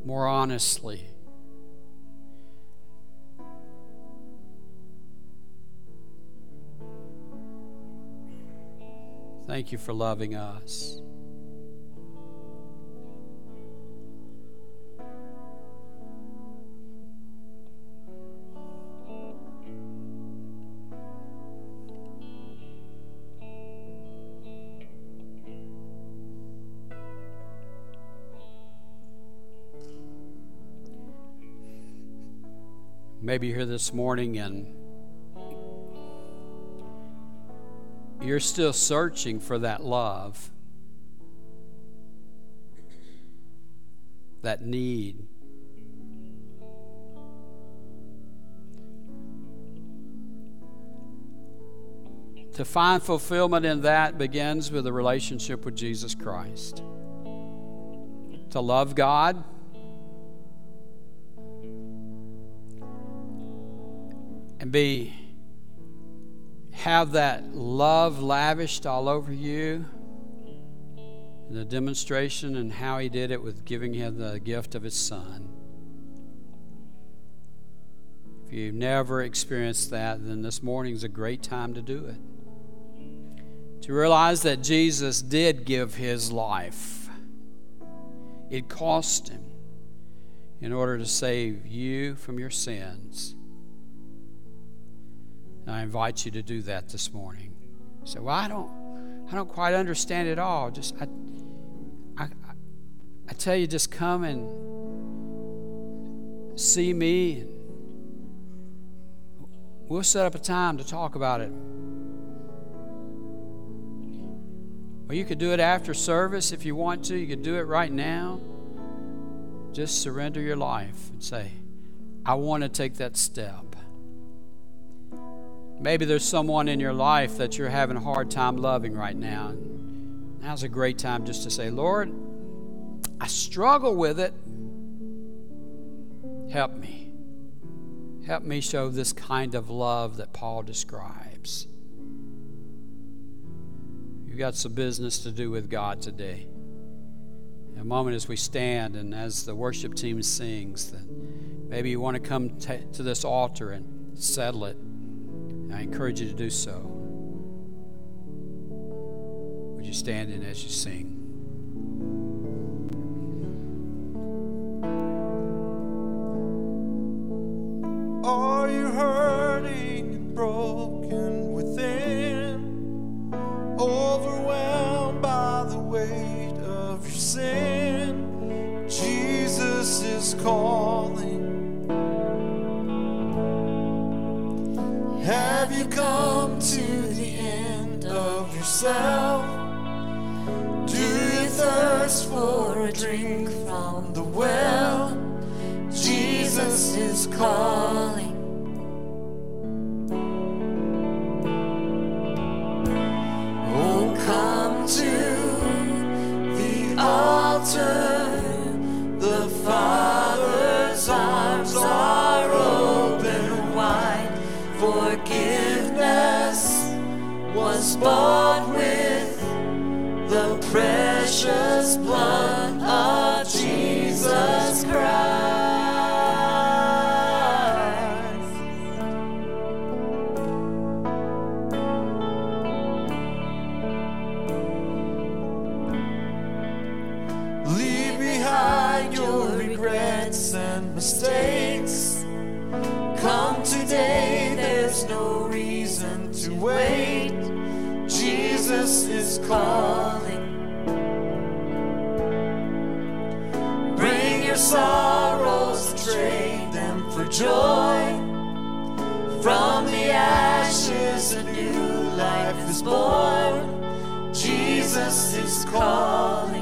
more honestly. Thank you for loving us. Maybe you're here this morning and you're still searching for that love, that need. To find fulfillment in that begins with a relationship with Jesus Christ. To love God, and be have that love lavished all over you. The demonstration and how he did it with giving him the gift of his son. If you've never experienced that, then this morning is a great time to do it. To realize that Jesus did give his life, it cost him in order to save you from your sins. And I invite you to do that this morning. So, well, I don't, I don't quite understand it all. Just, I, I, I tell you, just come and see me, and we'll set up a time to talk about it. Or you could do it after service if you want to. You could do it right now. Just surrender your life and say, I want to take that step. Maybe there's someone in your life that you're having a hard time loving right now. Now's a great time just to say, Lord, I struggle with it. Help me. Help me show this kind of love that Paul describes. You've got some business to do with God today. In a moment as we stand and as the worship team sings, that maybe you want to come t- to this altar and settle it. I encourage you to do so. Would you stand in as you sing? Are you hurting and broken within? Overwhelmed by the weight of your sin? Jesus is calling. Have you come to the end of yourself? Do you thirst for a drink from the well? Jesus is calling. Calling. Bring your sorrows, trade them for joy. From the ashes, a new life is born. Jesus is calling.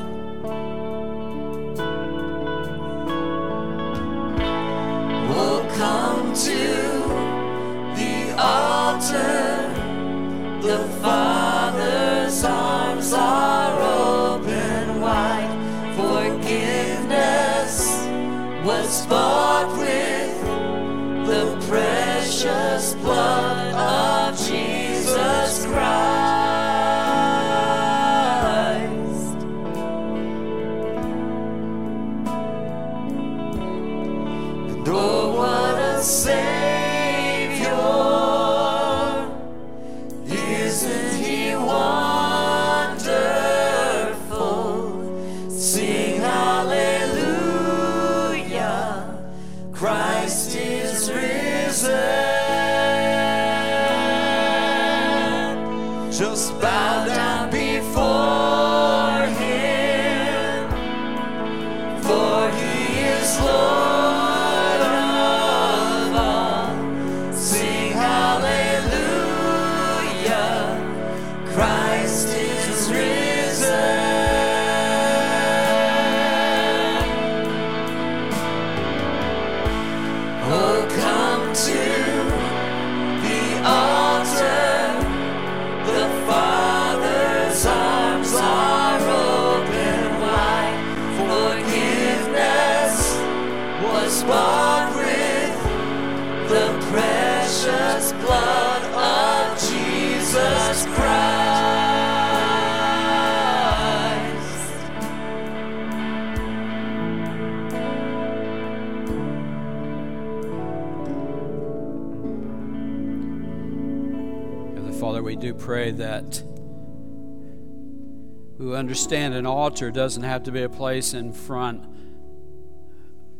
Understand an altar doesn't have to be a place in front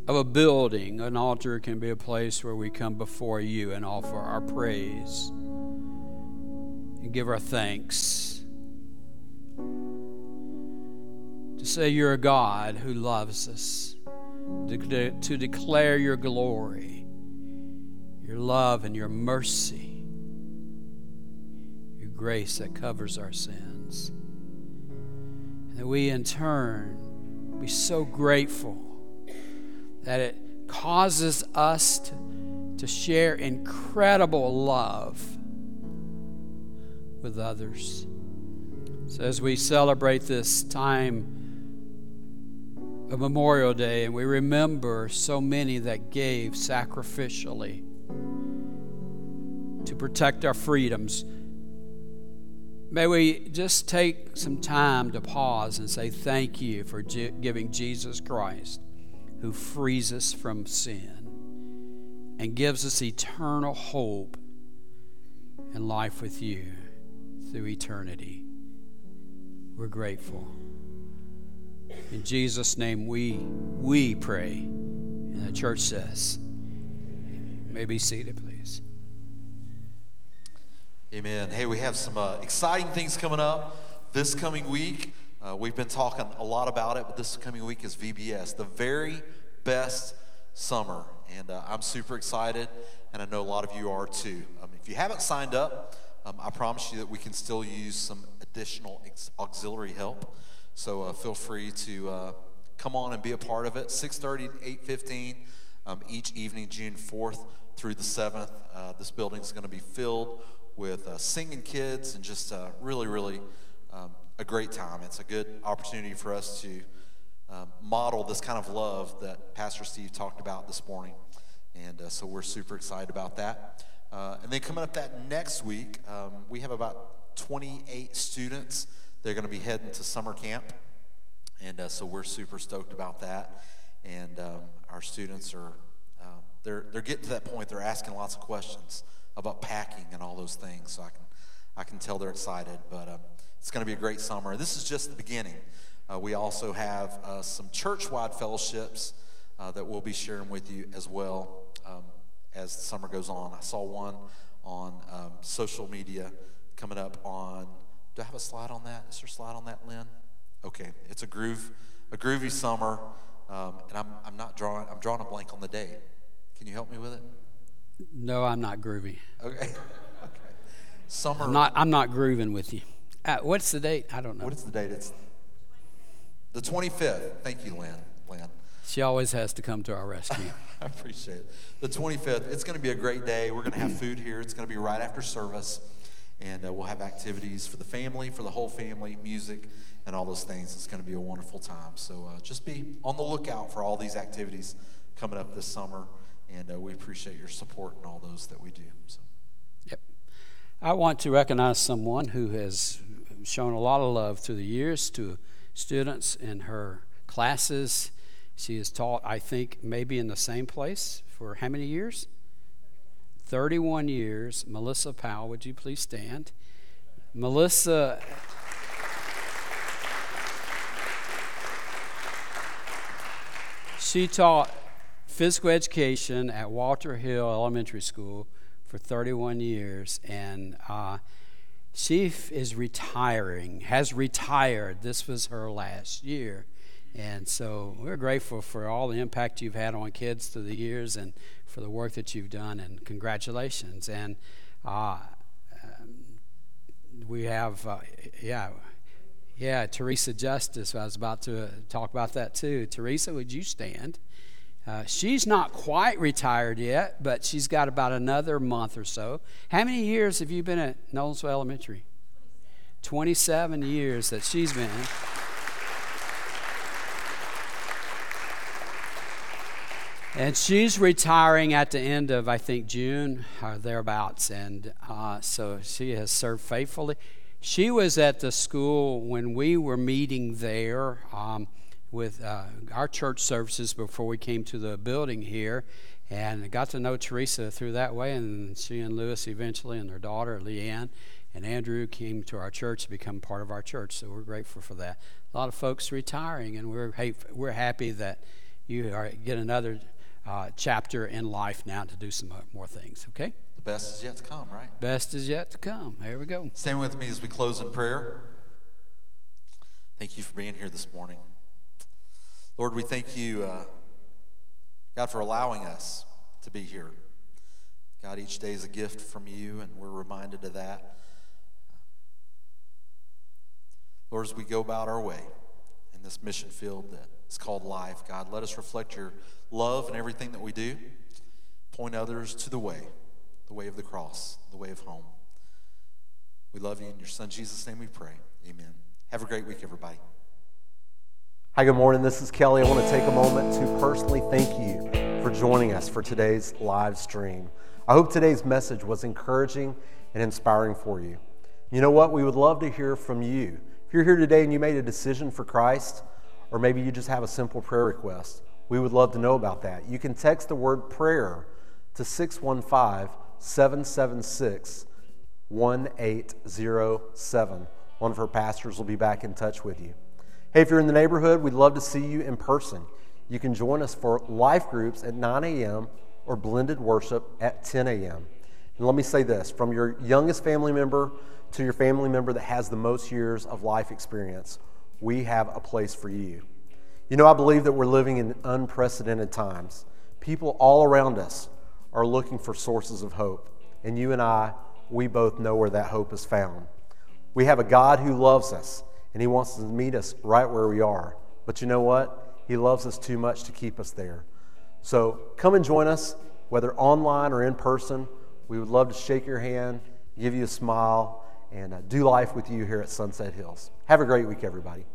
of a building. An altar can be a place where we come before you and offer our praise and give our thanks. To say you're a God who loves us, to, de- to declare your glory, your love, and your mercy your grace that covers our sins. That we in turn be so grateful that it causes us to, to share incredible love with others. So as we celebrate this time of Memorial Day and we remember so many that gave sacrificially to protect our freedoms, May we just take some time to pause and say thank you for gi- giving Jesus Christ, who frees us from sin and gives us eternal hope and life with you through eternity. We're grateful. In Jesus' name we we pray. And the church says, may be seated. Amen. Hey, we have some uh, exciting things coming up this coming week. Uh, we've been talking a lot about it, but this coming week is VBS, the very best summer. And uh, I'm super excited, and I know a lot of you are too. Um, if you haven't signed up, um, I promise you that we can still use some additional ex- auxiliary help. So uh, feel free to uh, come on and be a part of it. 6:30 to 8:15 um, each evening, June 4th through the 7th. Uh, this building is going to be filled with uh, singing kids and just uh, really, really um, a great time. It's a good opportunity for us to um, model this kind of love that Pastor Steve talked about this morning. And uh, so we're super excited about that. Uh, and then coming up that next week, um, we have about 28 students. They're going to be heading to summer camp. And uh, so we're super stoked about that. And um, our students are, um, they're, they're getting to that point, they're asking lots of questions about packing and all those things. So I can, I can tell they're excited. But um, it's going to be a great summer. This is just the beginning. Uh, we also have uh, some church wide fellowships uh, that we'll be sharing with you as well um, as the summer goes on. I saw one on um, social media coming up on. Do I have a slide on that? Is there a slide on that, Lynn? Okay, it's a groove, a groovy summer, um, and I'm, I'm not drawing. I'm drawing a blank on the date. Can you help me with it? No, I'm not groovy. Okay. okay. Summer. I'm not. I'm not grooving with you. Uh, what's the date? I don't know. What is the date? It's the 25th. Thank you, Lynn. Lynn. She always has to come to our rescue. I appreciate it. The 25th. It's going to be a great day. We're going to have food here. It's going to be right after service, and uh, we'll have activities for the family, for the whole family, music, and all those things. It's going to be a wonderful time. So uh, just be on the lookout for all these activities coming up this summer, and uh, we appreciate your support and all those that we do. So. Yep. I want to recognize someone who has shown a lot of love through the years to students in her classes. She has taught, I think, maybe in the same place for how many years? 31 years. Melissa Powell, would you please stand? Melissa. She taught physical education at Walter Hill Elementary School for 31 years, and uh, she is retiring, has retired. This was her last year. And so we're grateful for all the impact you've had on kids through the years and for the work that you've done, and congratulations. And uh, um, we have, uh, yeah, yeah, Teresa Justice. I was about to uh, talk about that too. Teresa, would you stand? Uh, she's not quite retired yet, but she's got about another month or so. How many years have you been at Nolensville Elementary? 27 years that she's been. And she's retiring at the end of, I think, June or thereabouts. And uh, so she has served faithfully. She was at the school when we were meeting there. Um, with uh, our church services before we came to the building here and got to know Teresa through that way. And she and Lewis eventually, and their daughter, Leanne, and Andrew came to our church to become part of our church. So we're grateful for that. A lot of folks retiring, and we're, we're happy that you are, get another uh, chapter in life now to do some more things, okay? The best is yet to come, right? Best is yet to come. Here we go. Stand with me as we close in prayer. Thank you for being here this morning. Lord, we thank you, uh, God, for allowing us to be here. God, each day is a gift from you, and we're reminded of that. Lord, as we go about our way in this mission field that is called life, God, let us reflect your love in everything that we do. Point others to the way, the way of the cross, the way of home. We love you. In your Son, Jesus' name we pray. Amen. Have a great week, everybody. Hi, good morning. This is Kelly. I want to take a moment to personally thank you for joining us for today's live stream. I hope today's message was encouraging and inspiring for you. You know what? We would love to hear from you. If you're here today and you made a decision for Christ, or maybe you just have a simple prayer request, we would love to know about that. You can text the word prayer to 615 776 1807. One of our pastors will be back in touch with you. Hey, if you're in the neighborhood, we'd love to see you in person. You can join us for life groups at 9 a.m. or blended worship at 10 a.m. And let me say this from your youngest family member to your family member that has the most years of life experience, we have a place for you. You know, I believe that we're living in unprecedented times. People all around us are looking for sources of hope. And you and I, we both know where that hope is found. We have a God who loves us and He wants to meet us right where we are. But you know what? He loves us too much to keep us there. So come and join us, whether online or in person. We would love to shake your hand, give you a smile, and uh, do life with you here at Sunset Hills. Have a great week, everybody.